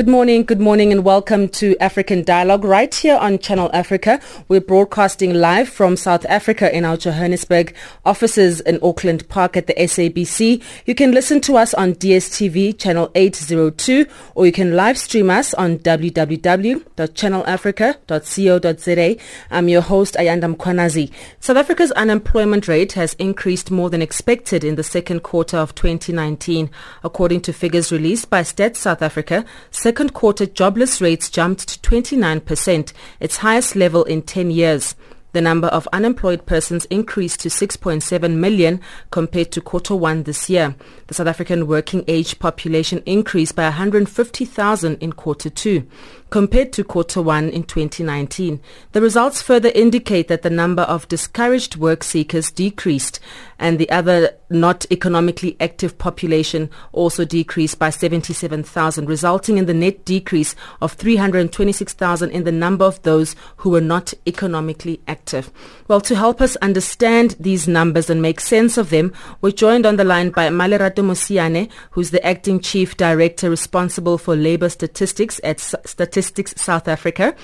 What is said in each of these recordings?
Good morning, good morning and welcome to African Dialogue right here on Channel Africa. We're broadcasting live from South Africa in our Johannesburg offices in Auckland Park at the SABC. You can listen to us on DSTV channel 802 or you can live stream us on www.channelafrica.co.za. I'm your host Ayanda Mkwanazi. South Africa's unemployment rate has increased more than expected in the second quarter of 2019 according to figures released by Stats South Africa second quarter jobless rates jumped to 29%, its highest level in 10 years. The number of unemployed persons increased to 6.7 million compared to quarter one this year. The South African working age population increased by 150,000 in quarter two compared to quarter one in 2019. The results further indicate that the number of discouraged work seekers decreased and the other not economically active population also decreased by 77,000, resulting in the net decrease of 326,000 in the number of those who were not economically active. Well, to help us understand these numbers and make sense of them, we're joined on the line by Malerato Mosiane, who's the acting chief director responsible for labor statistics at Statistics Statistics South Africa.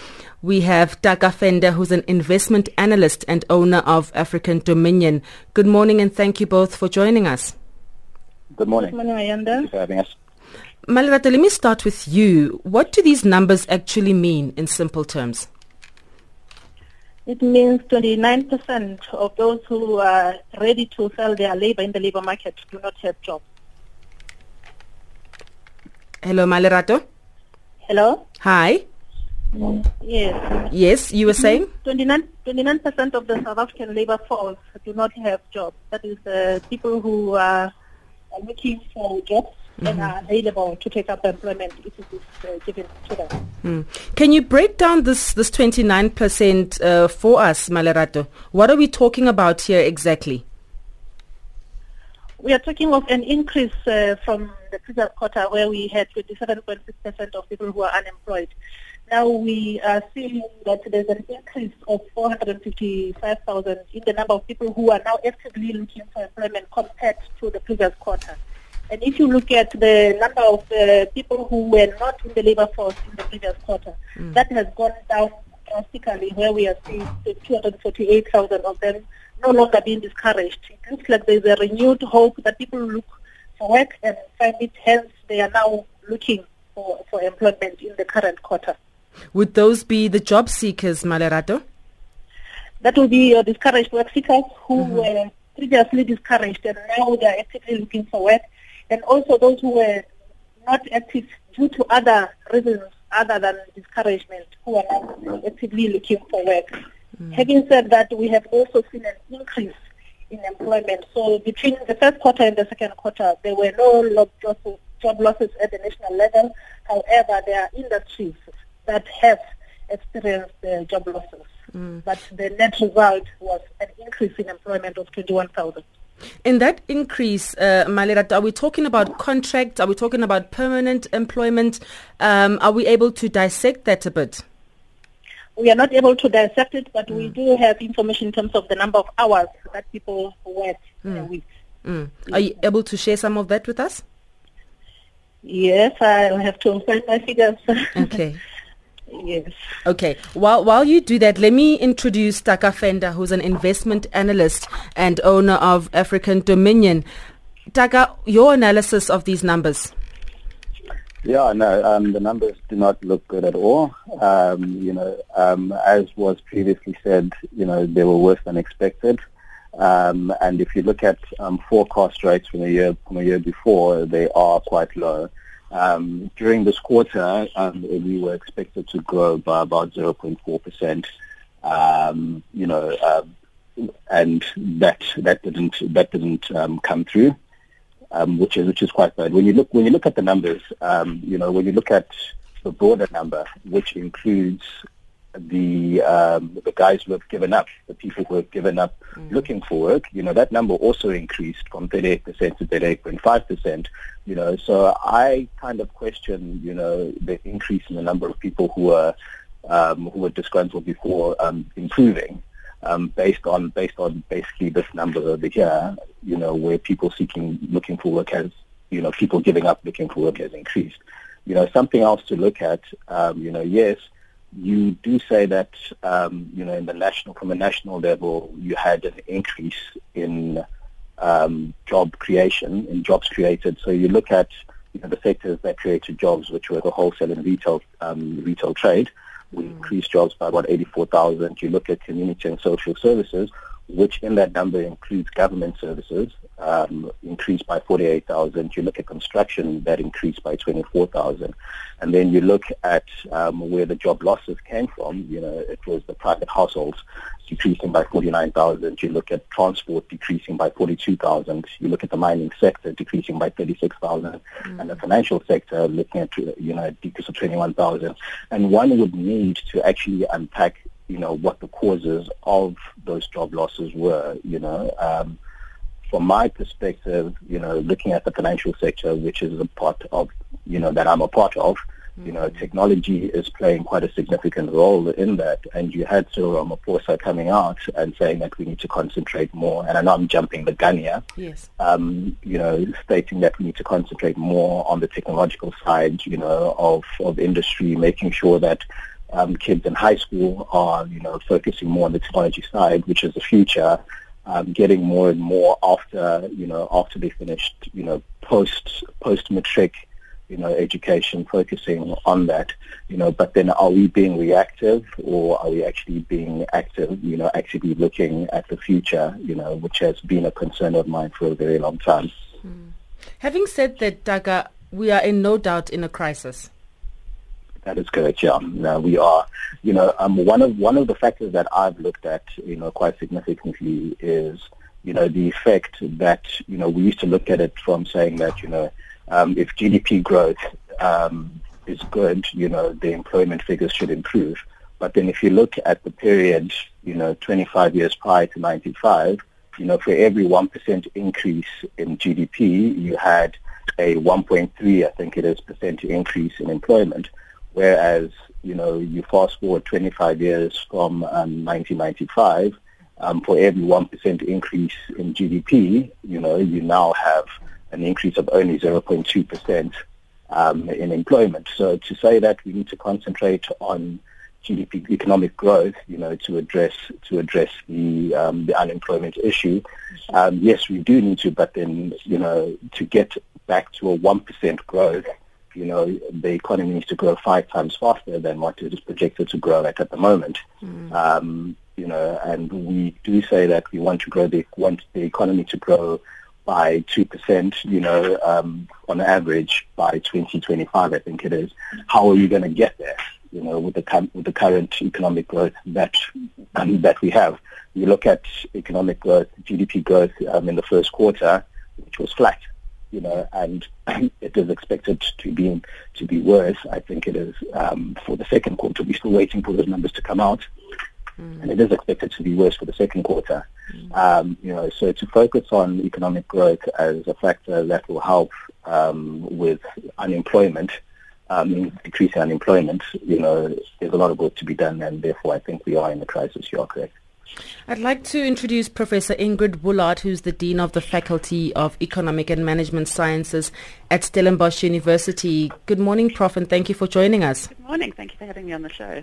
We have Taka Pfende, who's an investment analyst and owner of African Dominion. Good morning and thank you both for joining us. Good morning. Good morning, Ayanda. Thank you for having us. Malerato, let me start with you. What do these numbers actually mean in simple terms? It means 29% of those who are ready to sell their labor in the labor market do not have jobs. Hello, Malerato. Hello? Hi. Yes. Yes, you were saying? 29, 29% of the South African labor force do not have jobs. That is uh, people who are, looking for jobs mm-hmm. and are available to take up employment if it is uh, given to them. Mm. Can you break down this, this 29% uh, for us, Malerato? What are we talking about here exactly? We are talking of an increase uh, from the previous quarter where we had 27.6% of people who are unemployed. Now we are seeing that there's an increase of 455,000 in the number of people who are now actively looking for employment compared to the previous quarter. And if you look at the number of uh, people who were not in the labor force in the previous quarter, mm. that has gone down drastically where we are seeing 248,000 of them no longer being discouraged. It looks like there's a renewed hope that people look for work and find it, hence they are now looking for, for employment in the current quarter. Would those be the job seekers, Malerato? That will be your discouraged work seekers who mm-hmm. were previously discouraged and now they are actively looking for work, and also those who were not active due to other reasons other than discouragement who are now actively looking for work. Mm. Having said that, we have also seen an increase in employment. So between the first quarter and the second quarter, there were no job losses at the national level. However, there are industries that have experienced uh, job losses. Mm. But the net result was an increase in employment of 21,000. In that increase, uh, Malerato, are we talking about contract? Are we talking about permanent employment? Um, are we able to dissect that a bit? We are not able to dissect it, but mm. we do have information in terms of the number of hours that people work mm. in a week. Mm. Are you able to share some of that with us? Yes, I'll have to find my figures. Okay. yes. Okay. While while you do that, let me introduce Taka Pfende, who's an investment analyst and owner of African Dominion. Taka, your analysis of these numbers. Yeah, no, um, the numbers do not look good at all. Um, you know, um, as was previously said, you know, they were worse than expected. Um, and if you look at um, forecast rates from a year from a year before, they are quite low. Um, during this quarter, um, we were expected to grow by about 0.4 percent. Um, you know, uh, and that that didn't that didn't um, come through um, which is which is quite bad. When you look when you look at the numbers, um, you know, when you look at the broader number, which includes the um, the guys who have given up, the people who have given up mm. looking for work, you know, that number also increased from 38% to 38.5%, you know, so I kind of question, you know, the increase in the number of people who are um, who were disgruntled before um, improving um, based on based on basically this number over here, you know, where people seeking looking for work has, you know, people giving up looking for work has increased. You know, something else to look at. Um, you know, yes, you do say that um, you know in the national from a national level you had an increase in um, job creation in jobs created. So you look at you know, the sectors that created jobs, which were the wholesale and retail um, retail trade we mm. increased jobs by about 84,000. You look at community and social services, which in that number includes government services, um, increased by 48,000. You look at construction, that increased by 24,000. And then you look at um, where the job losses came from. You know, it was the private households decreasing by 49,000. You look at transport decreasing by 42,000. You look at the mining sector decreasing by 36,000. Mm. And the financial sector looking at, you know, a decrease of 21,000. And one would need to actually unpack you know, what the causes of those job losses were, you know. Um, from my perspective, you know, looking at the financial sector, which is a part of, you know, that I'm a part of, you know, mm-hmm. technology is playing quite a significant role in that. And you had Cyril Ramaphosa coming out and saying that we need to concentrate more. And I know I'm jumping the gun here. Yes. Um, you know, stating that we need to concentrate more on the technological side, you know, of, of industry, making sure that um, kids in high school are, you know, focusing more on the technology side, which is the future, um, getting more and more after, you know, after they finished, you know, post post matric, you know, education, focusing on that, you know. But then, are we being reactive, or are we actually being active? You know, actively looking at the future, you know, which has been a concern of mine for a very long time. Mm. Having said that, Taka, we are in no doubt in a crisis. That is correct. Yeah, no, we are. You know, um, one of one of the factors that I've looked at, you know, quite significantly is, you know, the effect that you know we used to look at it from saying that you know, um, if GDP growth um, is good, you know, the employment figures should improve. But then if you look at the period, you know, 25 years prior to 95, you know, for every 1% increase in GDP, you had a 1.3, I think it is, percent increase in employment. Whereas, you know, you fast forward 25 years from um, 1995, um, for every 1% increase in GDP, you know, you now have an increase of only 0.2% um, in employment. So to say that we need to concentrate on GDP economic growth, you know, to address to address the um, the unemployment issue. Um, yes, we do need to, but then you know, to get back to a one percent growth, you know, the economy needs to grow five times faster than what it is projected to grow at at the moment. Mm. Um, you know, and we do say that we want to grow the want the economy to grow by two percent. You know, um, on average by 2025, I think it is. How are you going to get there? You know, with the with the current economic growth that um, that we have. You look at economic growth, GDP growth um, in the first quarter, which was flat you know, and it is expected to be to be worse. I think it is um, for the second quarter. We're still waiting for those numbers to come out, mm. and it is expected to be worse for the second quarter. Mm. Um, you know, so to focus on economic growth as a factor that will help um, with unemployment, um, decreasing unemployment, you know, there's a lot of work to be done, and therefore I think we are in a crisis. You are correct. I'd like to introduce Professor Ingrid Woolard, who's the Dean of the Faculty of Economic and Management Sciences at Stellenbosch University. Good morning, Prof, and thank you for joining us. Good morning. Thank you for having me on the show.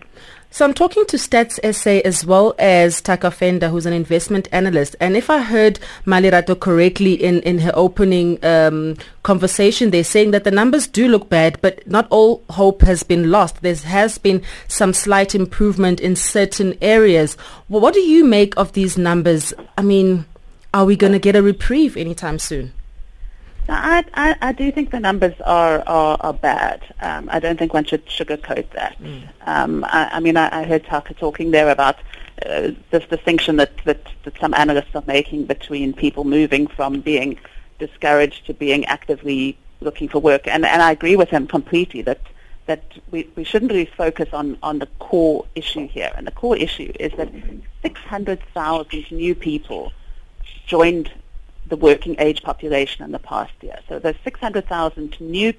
So I'm talking to Stats SA as well as Taka Pfende, who's an investment analyst. And if I heard Malerato correctly in, in her opening um, conversation, they're saying that the numbers do look bad, but not all hope has been lost. There has been some slight improvement in certain areas. Well, what do you make of these numbers? I mean, are we going to get a reprieve anytime soon? I, I, I, do think the numbers are are, are bad. Um, I don't think one should sugarcoat that. Mm. Um, I, I, mean, I, I, heard Taka talking there about uh, this distinction that, that, that some analysts are making between people moving from being discouraged to being actively looking for work, and, and I agree with him completely that that we, we shouldn't really focus on, on the core issue here. And the core issue is that 600,000 new people joined the working age population in the past year. So there's 600,000 new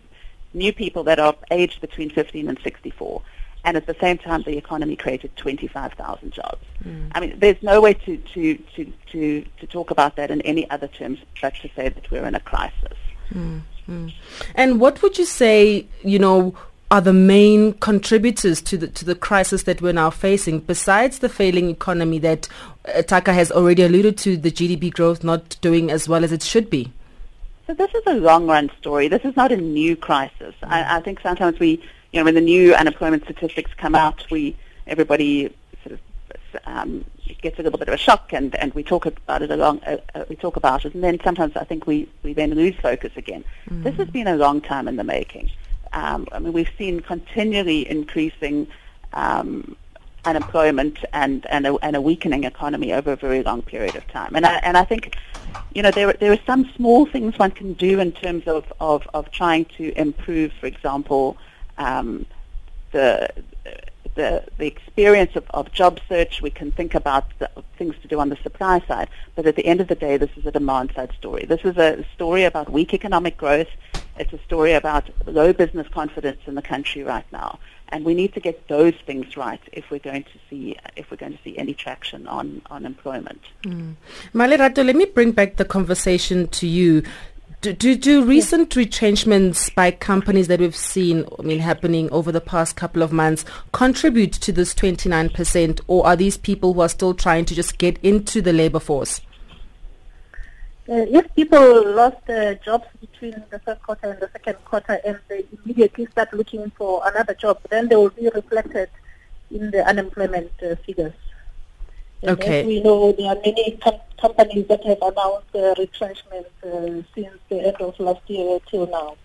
new people that are aged between 15 and 64. And at the same time, the economy created 25,000 jobs. Mm. I mean, there's no way to, to, to, to, to talk about that in any other terms but to say that we're in a crisis. Mm. Mm. And what would you say, you know, are the main contributors to the to the crisis that we're now facing besides the failing economy that Taka has already alluded to the GDP growth not doing as well as it should be so this is a long run story this is not a new crisis I, I think sometimes we you know when the new unemployment statistics come out we everybody sort of um, gets a little bit of a shock and, and we talk about it along uh, uh, we talk about it and then sometimes I think we, we then lose focus again. Mm. This has been a long time in the making. Um, I mean, we've seen continually increasing um, unemployment and, and a, and, a, weakening economy over a very long period of time. And I, and I think, you know, there, there are some small things one can do in terms of, of, of trying to improve, for example, um, the, the, the experience of, of job search. We can think about the, things to do on the supply side. But at the end of the day, this is a demand side story. This is a story about weak economic growth it's a story about low business confidence in the country right now, and we need to get those things right if we're going to see if we're going to see any traction on on employment. Mm. Malerato, let me bring back the conversation to you. Do, do, do, recent retrenchments by companies that we've seen I mean, happening over the past couple of months contribute to this 29%, or are these people who are still trying to just get into the labor force? Uh, if people lost uh, jobs between the first quarter and the second quarter and they immediately start looking for another job, then they will be reflected in the unemployment uh, figures. And okay. we know there are many com- companies that have announced uh, retrenchment uh, since the end of last year till now.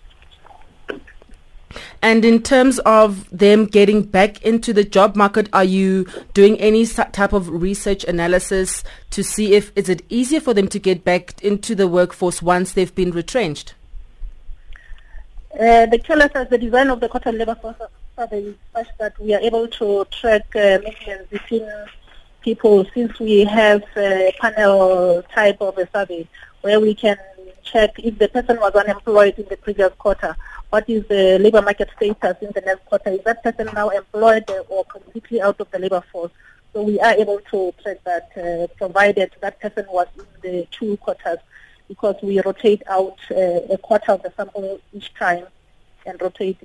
And in terms of them getting back into the job market, are you doing any type of research analysis to see if is it easier for them to get back into the workforce once they've been retrenched? Uh, the tell as the design of the cotton labor force survey is such that we are able to track uh, movements between people since we have a panel type of a survey where we can check if the person was unemployed in the previous quarter what is the labor market status in the next quarter? Is that person now employed or completely out of the labor force? So we are able to track that, uh, provided that person was in the two quarters, because we rotate out uh, a quarter of the sample each time, and rotate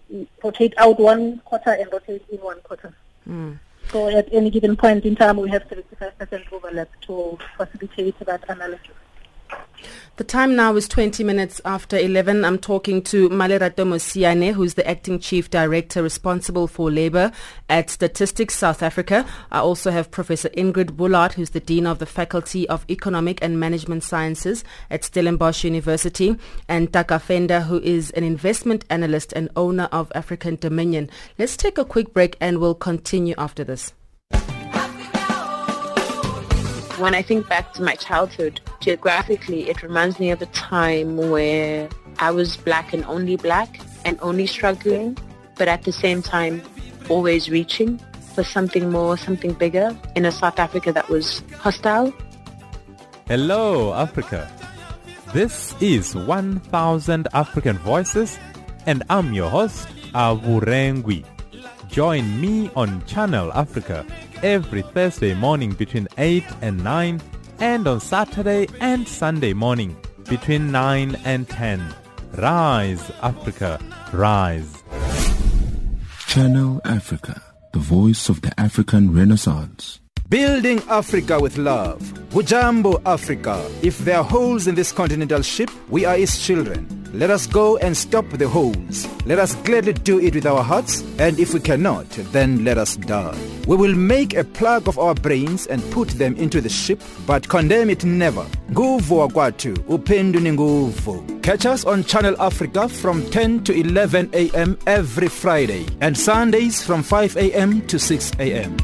rotate out one quarter and rotate in one quarter. Mm. So at any given point in time, we have 75% overlap to facilitate that analysis. The time now is 20 minutes after 11. I'm talking to Malerato Mosiane, who's the Acting Chief Director responsible for Labour at Statistics South Africa. I also have Professor Ingrid Woolard, who's the Dean of the Faculty of Economic and Management Sciences at Stellenbosch University, and Taka Pfende, who is an investment analyst and owner of African Dominion. Let's take a quick break and we'll continue after this. When I think back to my childhood, geographically, it reminds me of a time where I was black and only black and only struggling, but at the same time, always reaching for something more, something bigger in a South Africa that was hostile. Hello, Africa. This is 1000 African Voices, and I'm your host, Avurengwi. Join me on Channel Africa every Thursday morning between 8 and 9 and on Saturday and Sunday morning between 9 and 10. Rise, Africa, rise. Channel Africa, the voice of the African Renaissance. Building Africa with love. Hujambo Africa. If there are holes in this continental ship, we are its children. Let us go and stop the holes. Let us gladly do it with our hearts, and if we cannot, then let us die. We will make a plug of our brains and put them into the ship, but condemn it never. Nguvu wakwatu, upendu ni nguvu. Catch us on Channel Africa from 10 to 11 a.m. every Friday, and Sundays from 5 a.m. to 6 a.m.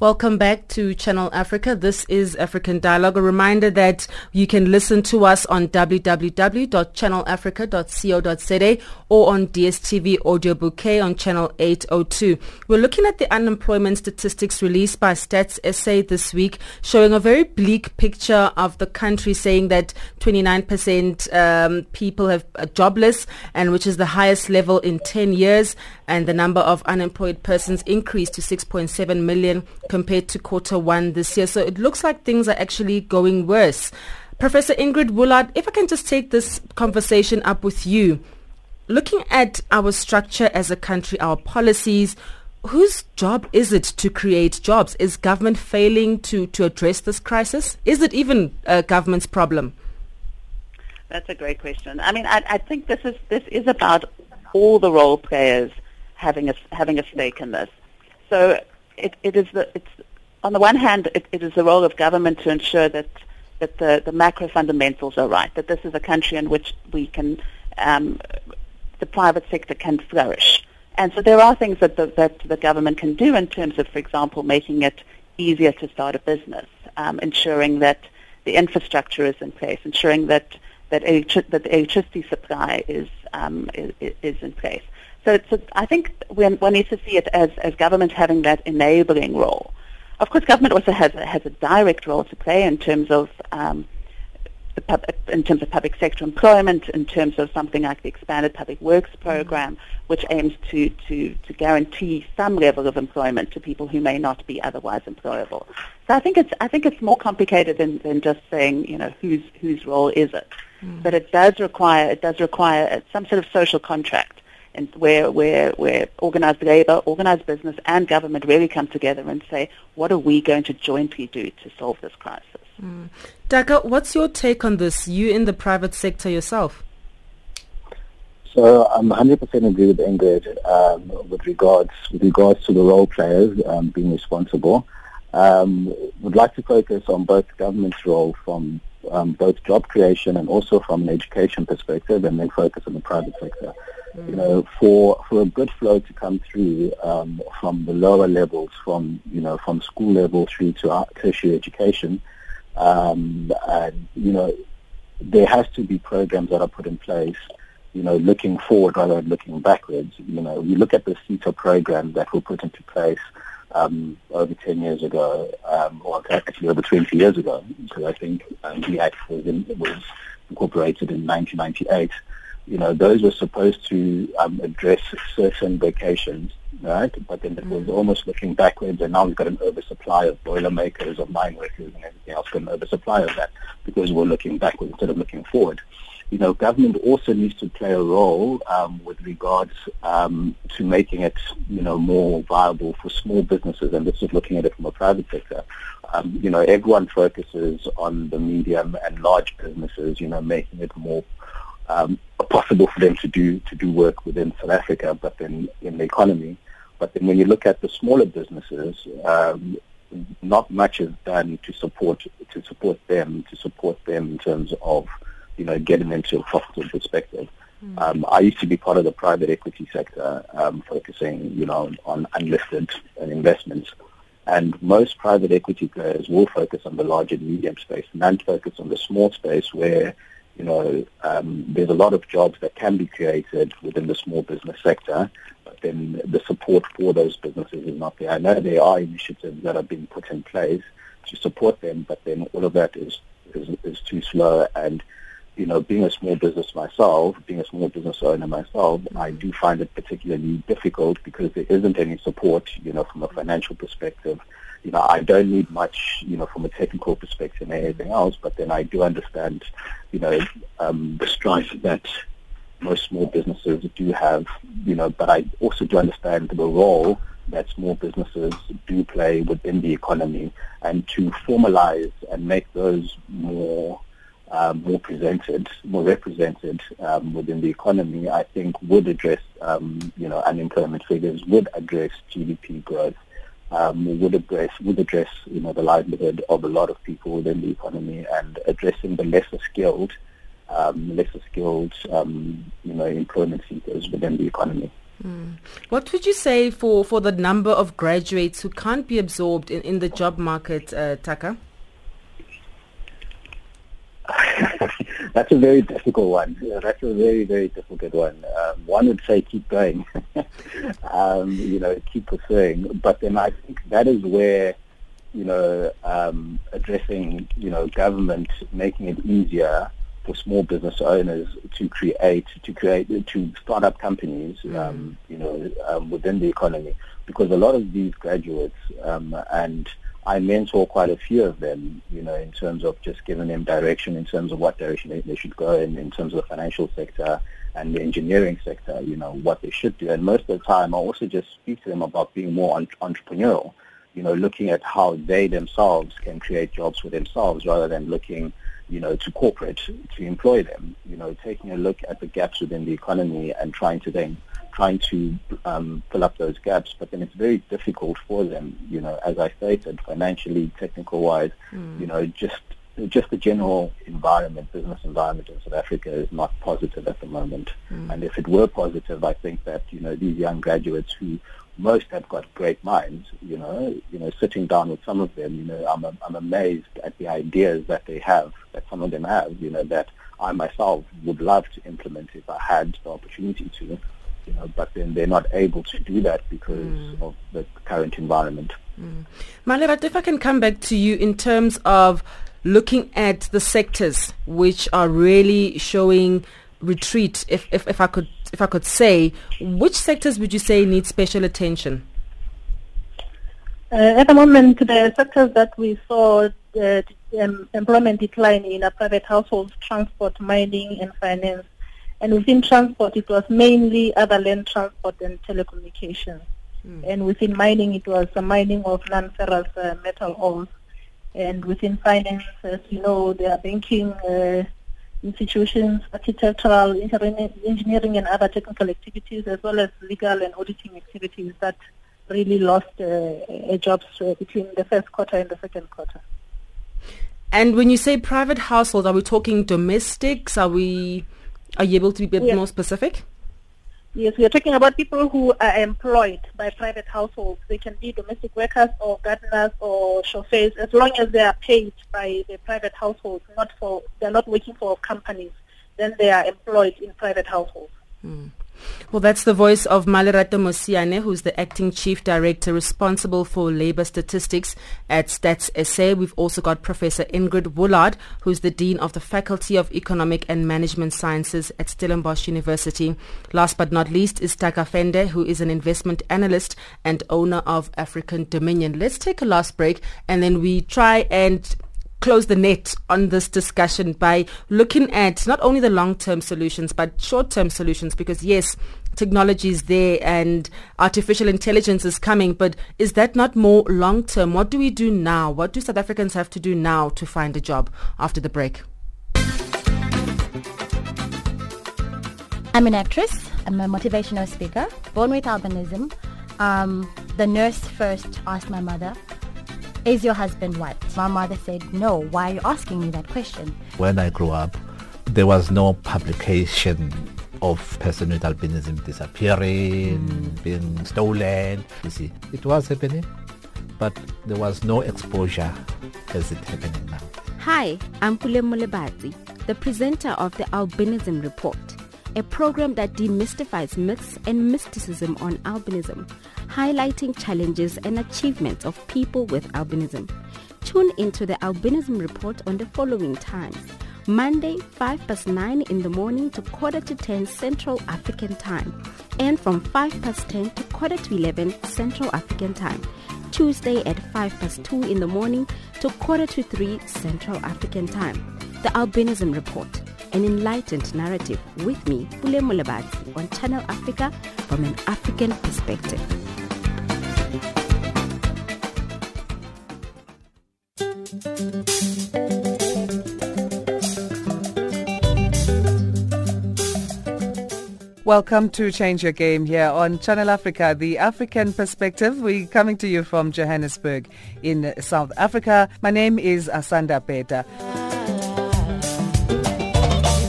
Welcome back to Channel Africa. This is African Dialogue. A reminder that you can listen to us on www.channelafrica.co.za or on DSTV Audio Bouquet on Channel 802. We're looking at the unemployment statistics released by Stats SA this week, showing a very bleak picture of the country, saying that 29% um, people have jobless, and which is the highest level in 10 years, and the number of unemployed persons increased to 6.7 million compared to quarter one this year. So it looks like things are actually going worse. Professor Ingrid Woolard, if I can just take this conversation up with you. Looking at our structure as a country, our policies, whose job is it to create jobs? Is government failing to, to address this crisis? Is it even a government's problem? That's a great question. I mean, I, I think this is this is about all the role players having a having a stake in this. So it, it is the, it's, on the one hand, it, it is the role of government to ensure that, that the, the macro fundamentals are right, that this is a country in which we can, um, the private sector can flourish. And so there are things that the, that the government can do in terms of, for example, making it easier to start a business, um, ensuring that the infrastructure is in place, ensuring that that, that the electricity supply is, um, is, is in place. So, I think one, one needs to see it as, as government having that enabling role. Of course, government also has a, has a direct role to play in terms of um, pub, in terms of public sector employment, in terms of something like the expanded public works program, which aims to, to, to guarantee some level of employment to people who may not be otherwise employable. So I think it's I think it's more complicated than, than just saying you know whose whose role is it, mm. but it does require it does require some sort of social contract and where, where, where organized labor, organized business, and government really come together and say, what are we going to jointly do to solve this crisis? Mm. Taka, what's your take on this? You in the private sector yourself? So I'm 100% agree with Ingrid um, with regards with regards to the role players um, being responsible. Um, would like to focus on both government's role from um, both job creation and also from an education perspective, and then focus on the private sector. You know, for for a good flow to come through um, from the lower levels, from you know from school level through to tertiary education, um, and you know there has to be programs that are put in place. You know, looking forward rather than looking backwards. You know, you look at the SETA program that were put into place um, over 10 years ago, um, or actually over 20 years ago, because I think um, the Act was, in, was incorporated in 1998 you know, those were supposed to um, address certain vocations, right? But then it was mm. almost looking backwards, and now we've got an oversupply of boiler makers, of mine workers, and everything else, got an oversupply of that because we're looking backwards instead of looking forward. You know, government also needs to play a role um, with regards um, to making it, you know, more viable for small businesses, and this is looking at it from a private sector. Um, you know, everyone focuses on the medium and large businesses, you know, making it more um, possible for them to do to do work within South Africa, but then in the economy. But then when you look at the smaller businesses, um, not much is done to support to support them to support them in terms of you know getting into a profitable perspective. Mm. Um, I used to be part of the private equity sector, um, focusing you know on unlisted investments. And most private equity players will focus on the large and medium space, and none focus on the small space where you know, um, there's a lot of jobs that can be created within the small business sector, but then the support for those businesses is not there. I know there are initiatives that are being put in place to support them, but then all of that is is, is too slow. And you know, being a small business myself, being a small business owner myself, I do find it particularly difficult because there isn't any support, you know, from a financial perspective. You know, I don't need much, you know, from a technical perspective and anything else, but then I do understand, you know, um, the strife that most small businesses do have, you know, but I also do understand the role that small businesses do play within the economy. And to formalize and make those more um, more presented, more represented um, within the economy, I think would address, um, you know, unemployment figures, would address GDP growth, um, would address, would address, you know, the livelihood of a lot of people within the economy, and addressing the lesser skilled, um, lesser skilled, um, you know, employment seekers within the economy. Mm. What would you say for, for the number of graduates who can't be absorbed in, in the job market, uh, Taka? that's a very difficult one. That's a very, very difficult one. Um, one would say keep going, um, you know, keep pursuing. But then I think that is where, you know, um, addressing, you know, government, making it easier for small business owners to create, to create, to start up companies, mm. um, you know, um, within the economy. Because a lot of these graduates um, and I mentor quite a few of them, you know, in terms of just giving them direction in terms of what direction they, they should go in, in terms of the financial sector and the engineering sector, you know, what they should do. And most of the time, I also just speak to them about being more entrepreneurial, you know, looking at how they themselves can create jobs for themselves rather than looking, you know, to corporate to employ them, you know, taking a look at the gaps within the economy and trying to then trying to um, fill up those gaps, but then it's very difficult for them, you know, as I stated, financially, technical-wise, mm. you know, just just the general environment, business environment in South Africa is not positive at the moment. Mm. And if it were positive, I think that, you know, these young graduates who most have got great minds, you know, you know, sitting down with some of them, you know, I'm, I'm amazed at the ideas that they have, that some of them have, you know, that I myself would love to implement if I had the opportunity to you know, but then they're not able to do that because mm. of the current environment. Mm. Malirat, if I can come back to you in terms of looking at the sectors which are really showing retreat, if, if, if I could if I could say, which sectors would you say need special attention? Uh, at the moment, the sectors that we saw the um, employment decline in are private households, transport, mining, and finance and within transport, it was mainly other land transport and telecommunications. Mm. And within mining, it was the mining of non-ferrous uh, metal ores. And within finance, as you know, there are banking uh, institutions, architectural, engineering, and other technical activities, as well as legal and auditing activities that really lost uh, jobs uh, between the first quarter and the second quarter. And when you say private households, are we talking domestics? Are we are you able to be a bit yes. more specific? Yes, we are talking about people who are employed by private households. They can be domestic workers or gardeners or chauffeurs, as long as they are paid by the private households, not for they're not working for companies. Then they are employed in private households. Hmm. Well, that's the voice of Malerato Mosiane, who's the acting chief director responsible for labor statistics at Stats SA. We've also got Professor Ingrid Woolard, who's the dean of the Faculty of Economic and Management Sciences at Stellenbosch University. Last but not least is Taka Pfende, who is an investment analyst and owner of African Dominion. Let's take a last break and then we try and close the net on this discussion by looking at not only the long-term solutions but short-term solutions because yes technology is there and artificial intelligence is coming but is that not more long-term? What do we do now? What do south africans have to do now to find a job after the break? I'm an actress. I'm a motivational speaker. Born with albinism. Um, the nurse first asked my mother is your husband white? My mother said, no. Why are you asking me that question? When I grew up, there was no publication of person with albinism disappearing, mm. being stolen. You see, it was happening, but there was no exposure as it happening now. Hi, I'm Pule Mulebati, the presenter of the Albinism Report, a program that demystifies myths and mysticism on albinism highlighting challenges and achievements of people with albinism. Tune into the Albinism Report on the following times Monday 5 past 9 in the morning to quarter to 10 Central African Time, and from 5 past 10 to quarter to 11 Central African Time. Tuesday at 5 past 2 in the morning to quarter to 3 Central African Time. The Albinism Report, an enlightened narrative with me, Pule Mulabati, on Channel Africa from an African perspective. Welcome to Change Your Game here on Channel Africa, the African perspective. We're coming to you from Johannesburg in South Africa. My name is Asanda Beta.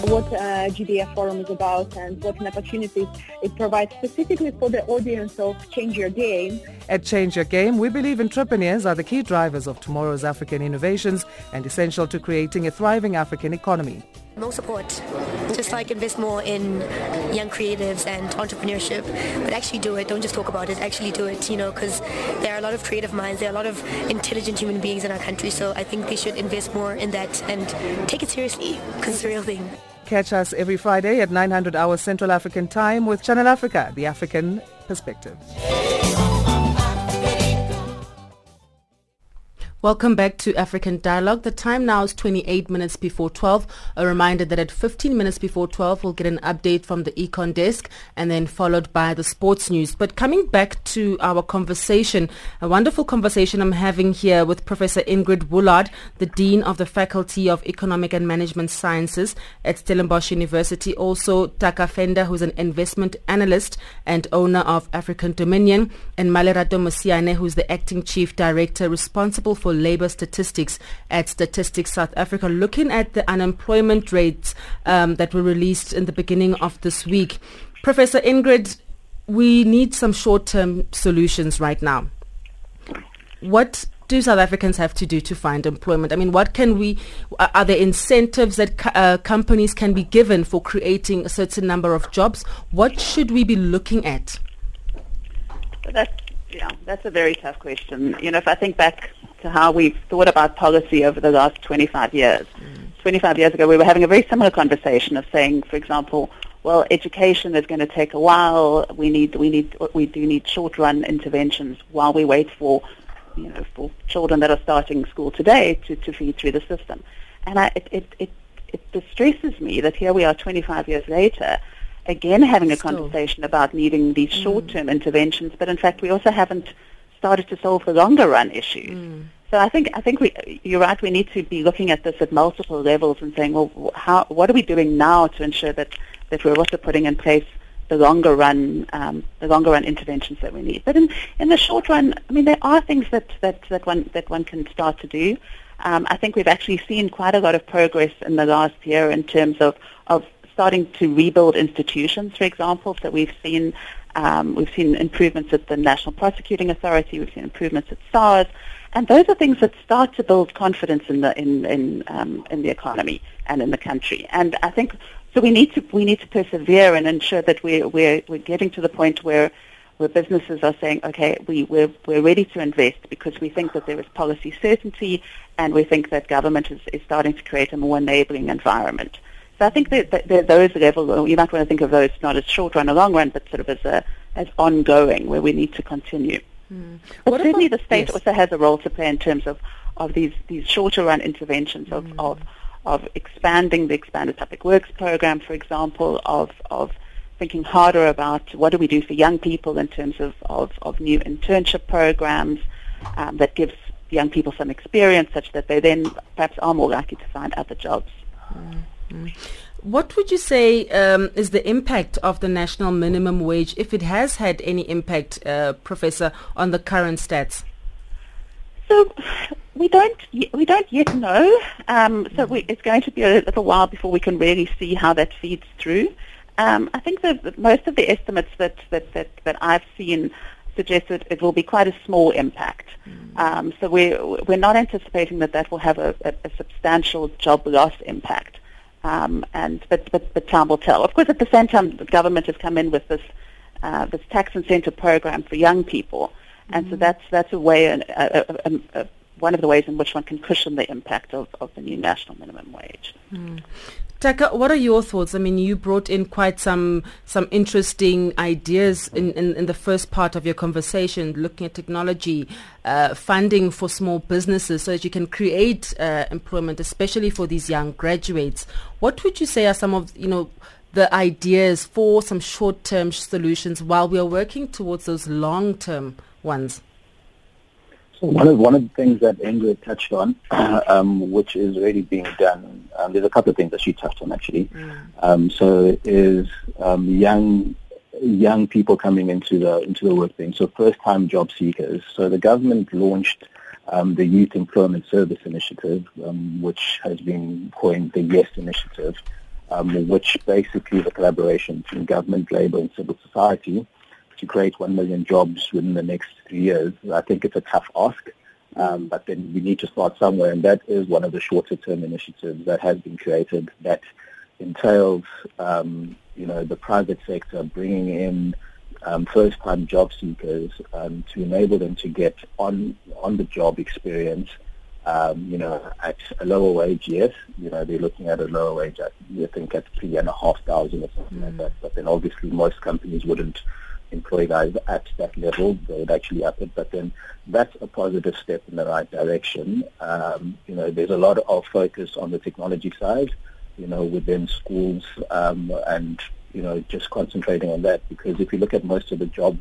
What uh, GDF Forum is about and what an opportunity it provides specifically for the audience of Change Your Game. At Change Your Game, we believe entrepreneurs are the key drivers of tomorrow's African innovations and essential to creating a thriving African economy more support. Just like invest more in young creatives and entrepreneurship, but actually do it. Don't just talk about it. Actually do it. You know, because there are a lot of creative minds. There are a lot of intelligent human beings in our country. So I think they should invest more in that and take it seriously because it's a real thing. Catch us every Friday at 900 hours Central African Time with Channel Africa, the African perspective. Welcome back to African Dialogue. The time now is 28 minutes before 12. A reminder that at 15 minutes before 12, we'll get an update from the Econ Desk and then followed by the sports news. But coming back to our conversation, a wonderful conversation I'm having here with Professor Ingrid Woolard, the Dean of the Faculty of Economic and Management Sciences at Stellenbosch University. Also, Taka Pfende, who's an investment analyst and owner of African Dominion, and Malerato Mosiane, who's the acting chief director responsible for for Labour Statistics at Statistics South Africa, looking at the unemployment rates um, that were released in the beginning of this week. Professor Ingrid, we need some short-term solutions right now. What do South Africans have to do to find employment? I mean, what can we, are there incentives that uh, companies can be given for creating a certain number of jobs? What should we be looking at? That's, yeah, that's a very tough question. You know, if I think back to how we've thought about policy over the last 25 years. Mm. 25 years ago, we were having a very similar conversation of saying, for example, well, education is going to take a while. We need, we need, we do need short-run interventions while we wait for, you know, for children that are starting school today to, to feed through the system. And I, it, it, it, it distresses me that here we are 25 years later, again having a Still. conversation about needing these mm. short-term interventions, but in fact we also haven't started to solve the longer run issues. Mm. So I think I think we, you're right. We need to be looking at this at multiple levels and saying, well, how, what are we doing now to ensure that, that we're also putting in place the longer run um, the longer run interventions that we need. But in, in the short run, I mean, there are things that, that, that one that one can start to do. Um, I think we've actually seen quite a lot of progress in the last year in terms of, of starting to rebuild institutions, for example. So we've seen um, we've seen improvements at the National Prosecuting Authority. We've seen improvements at SARS, and those are things that start to build confidence in the in in, um, in the economy and in the country. And I think so. We need to we need to persevere and ensure that we're we're we're getting to the point where where businesses are saying, okay, we, we're, we're ready to invest because we think that there is policy certainty and we think that government is, is starting to create a more enabling environment. So I think that, that, that those levels, you might want to think of those not as short run or long run, but sort of as a, as ongoing, where we need to continue. Mm. But certainly about, the state yes. also has a role to play in terms of, of these, these shorter run interventions of, mm. of, of expanding the expanded public works program, for example, of, of thinking harder about what do we do for young people in terms of, of, of new internship programs um, that gives young people some experience such that they then perhaps are more likely to find other jobs. Mm. Mm. What would you say um, is the impact of the national minimum wage, if it has had any impact, uh, Professor, on the current stats? So we don't we don't yet know. Um, so we, it's going to be a little while before we can really see how that feeds through. Um, I think that most of the estimates that, that, that, that I've seen suggest that it will be quite a small impact. Mm. Um, so we're, we're not anticipating that that will have a, a, a substantial job loss impact. Um, and but, but but time will tell. Of course, at the same time, the government has come in with this uh, this tax incentive program for young people, and mm-hmm. so that's that's a way, a, a, a, one of the ways in which one can cushion the impact of, of the new national minimum wage. Mm. Taka, what are your thoughts? I mean, you brought in quite some some interesting ideas in, in, in the first part of your conversation, looking at technology, uh, funding for small businesses so that you can create uh, employment, especially for these young graduates. What would you say are some of you know the ideas for some short-term solutions while we are working towards those long-term ones? So one of one of the things that Ingrid touched on, um, which is already being done, um, there's a couple of things that she touched on actually. Mm. Um, so is um, young young people coming into the into the workplace. So first time job seekers. So the government launched um, the Youth Employment Service Initiative, um, which has been coined the YES Initiative, which basically is a collaboration between government, labour, and civil society to create 1 million jobs within the next three years. I think it's a tough ask, um, but then we need to start somewhere, and that is one of the shorter-term initiatives that has been created that entails, um, you know, the private sector bringing in um, first-time job seekers um, to enable them to get on on the job experience. Um, you know, at a lower wage, yes. You know, they're looking at a lower wage. I think at three and a half thousand or something mm. like that. But then obviously most companies wouldn't employ guys at that level, they would actually up it. But then that's a positive step in the right direction. Um, you know, there's a lot of focus on the technology side, you know, within schools um, and, you know, just concentrating on that because if you look at most of the job,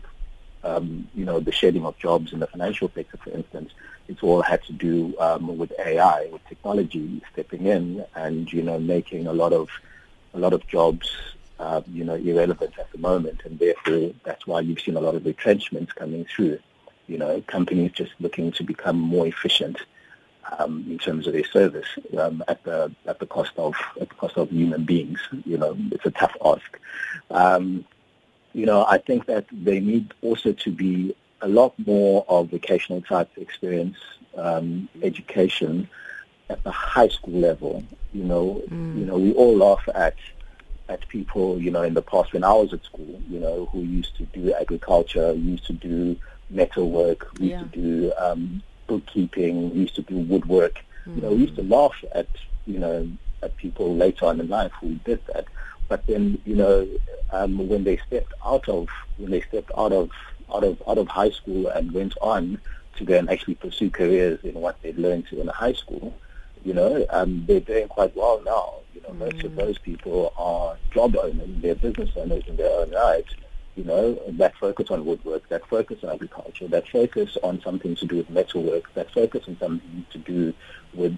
um, you know, the shedding of jobs in the financial sector, for instance, it's all had to do um, with AI, with technology stepping in and, you know, making a lot of a lot of jobs uh, you know, irrelevant at the moment, and therefore that's why you've seen a lot of retrenchments coming through. You know, companies just looking to become more efficient um, in terms of their service um, at the at the cost of at the cost of human beings. You know, it's a tough ask. Um, you know, I think that they need also to be a lot more of vocational type experience um, education at the high school level. You know, mm. you know, we all laugh at at people, you know, in the past when I was at school, you know, who used to do agriculture, used to do metal work, used yeah. to do um, bookkeeping, used to do woodwork. Mm-hmm. You know, we used to laugh at, you know, at people later on in life who did that. But then, you know, um, when they stepped out of when they stepped out of out of out of high school and went on to go and actually pursue careers in what they'd learned in high school, you know, um, they're doing quite well now. Know, most of those people are job owners, they're business owners in their own right. You know, that focus on woodwork, that focus on agriculture, that focus on something to do with metalwork, that focus on something to do with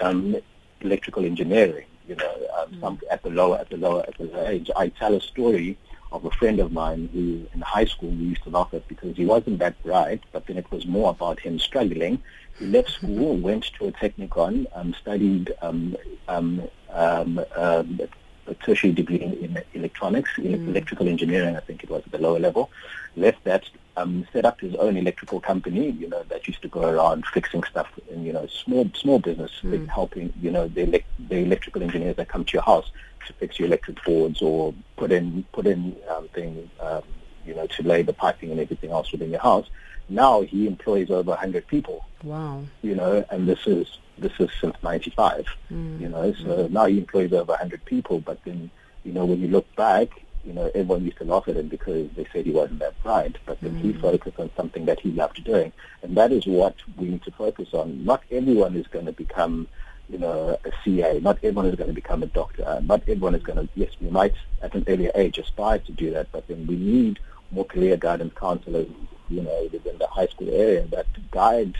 um, electrical engineering. You know, um, mm. some at the lower at the lower at the lower age. I tell a story of a friend of mine who in high school we used to laugh at because he wasn't that bright, but then it was more about him struggling. He left school, went to a technikon, um, studied um, um, um, um, a tertiary degree in, electronics, mm. electrical engineering, I think it was at the lower level. Left that, um, set up his own electrical company, you know, that used to go around fixing stuff in, you know, small small business, mm. helping, you know, the, elect- the electrical engineers that come to your house fix your electric boards or put in put in um, things, um, you know, to lay the piping and everything else within your house. Now he employs over 100 people. Wow. You know, and this is this is since 95. Mm. You know, so mm. now he employs over 100 people. But then, you know, when you look back, you know, everyone used to laugh at him because they said he wasn't that bright. But then mm. he focused on something that he loved doing, and that is what we need to focus on. Not everyone is going to become you know, a CA. Not everyone is going to become a doctor. Not everyone is going to, yes, we might at an earlier age aspire to do that, but then we need more clear guidance counselors, you know, within the high school area that guide,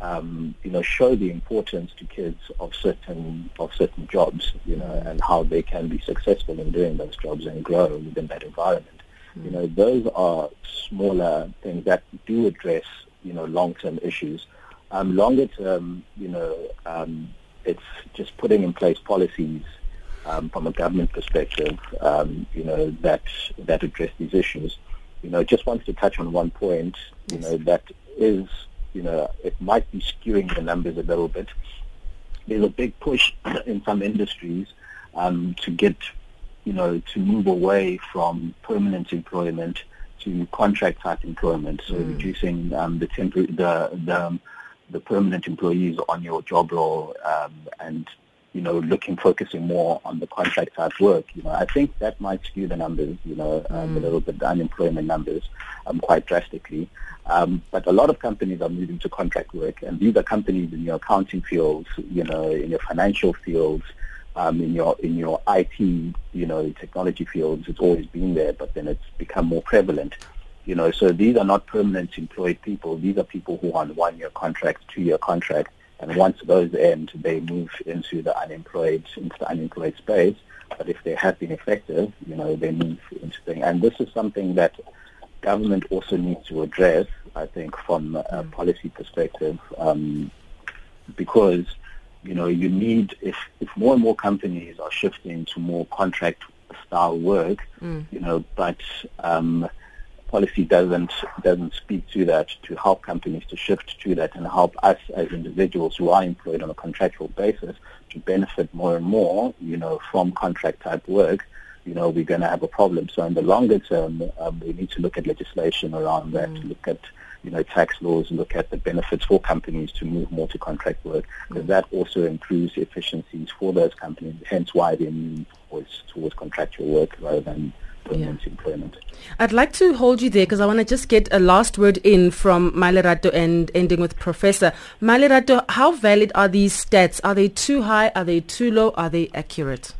um, you know, show the importance to kids of certain of certain jobs, you know, and how they can be successful in doing those jobs and grow within that environment. Mm. You know, those are smaller things that do address, you know, long-term issues. Um, longer term, you know, um, it's just putting in place policies um, from a government perspective, um, you know, that that address these issues. You know, just wanted to touch on one point, you know, that is, you know, it might be skewing the numbers a little bit. There's a big push in some industries um, to get, you know, to move away from permanent employment to contract type employment, so mm. reducing um, the temporary, the, the the permanent employees on your job role um, and you know, looking, focusing more on the contract type work, you know, I think that might skew the numbers, you know, um, mm. a little bit, the unemployment numbers um, quite drastically. Um, but a lot of companies are moving to contract work, and these are companies in your accounting fields, you know, in your financial fields, um, in your in your IT, you know, technology fields. It's always been there, but then it's become more prevalent. You know, so these are not permanent employed people. These are people who are on one-year contracts, two-year contracts, and once those end, they move into the unemployed into the unemployed space. But if they have been effective, you know, they move into things. And this is something that government also needs to address, I think, from a mm. policy perspective, um, because you know you need if if more and more companies are shifting to more contract style work, mm. you know, but um, policy doesn't doesn't speak to that to help companies to shift to that and help us as individuals who are employed on a contractual basis to benefit more and more, you know, from contract type work. You know, we're going to have a problem. So in the longer term, um, we need to look at legislation around that, mm. look at you know, tax laws, look at the benefits for companies to move more to contract work, because that also improves efficiencies for those companies, hence why they move towards, towards contractual work rather than permanent yeah. employment. I'd like to hold you there because I want to just get a last word in from Malerato and ending with Professor. Malerato, how valid are these stats? Are they too high? Are they too low? Are they accurate?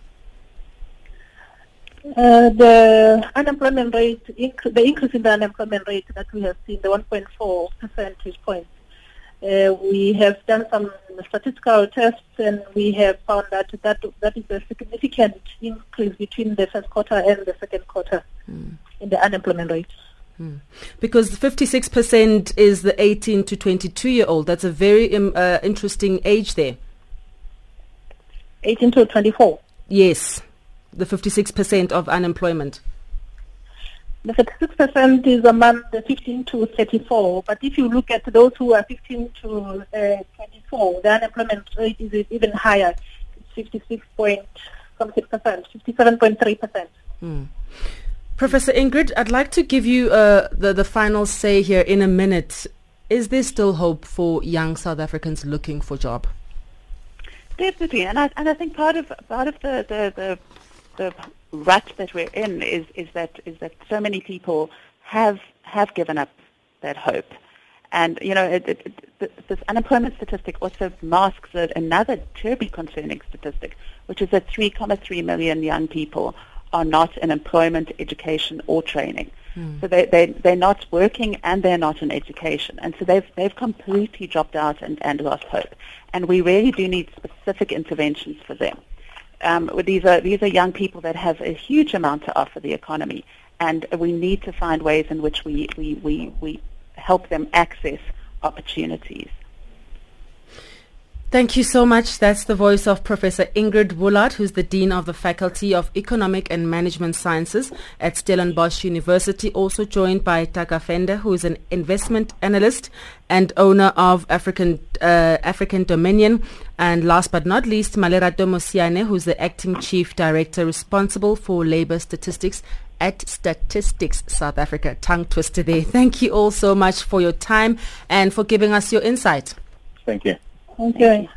Uh, the unemployment rate, inc- the increase in the unemployment rate that we have seen, the 1.4 percentage points, uh, we have done some statistical tests and we have found that that, that is a significant increase between the first quarter and the second quarter mm. in the unemployment rate. Mm. Because 56% is the 18 to 22 year old. That's a very um, uh, interesting age there. 18 to 24? Yes, the 56% of unemployment. The 36% is among the 15 to 34. But if you look at those who are 15 to uh, 24, the unemployment rate is even higher. It's 56 point something percent, 57.3 percent. Hmm. Professor Ingrid, I'd like to give you uh, the, the final say here in a minute. Is there still hope for young South Africans looking for job? Definitely, and I, and I think part of part of the, the, the, the rut that we're in is, is that is that so many people have have given up that hope. And you know, it, it, it, this unemployment statistic also masks another terribly concerning statistic, which is that 3.3 million young people are not in employment, education, or training. Mm. So they, they, they're not working and they're not in education. And so they've, they've completely dropped out and, and lost hope. And we really do need specific interventions for them um, these are these are young people that have a huge amount to offer the economy, and we need to find ways in which we we, we, we help them access opportunities. Thank you so much. That's the voice of Professor Ingrid Woolard, who's the Dean of the Faculty of Economic and Management Sciences at Stellenbosch University, also joined by Taka Pfende, who is an investment analyst and owner of African uh, African Dominion. And last but not least, Malerato Mosiane, who's the Acting Chief Director responsible for labor statistics at Statistics South Africa. Tongue twister there. Thank you all so much for your time and for giving us your insight. Thank you. Okay.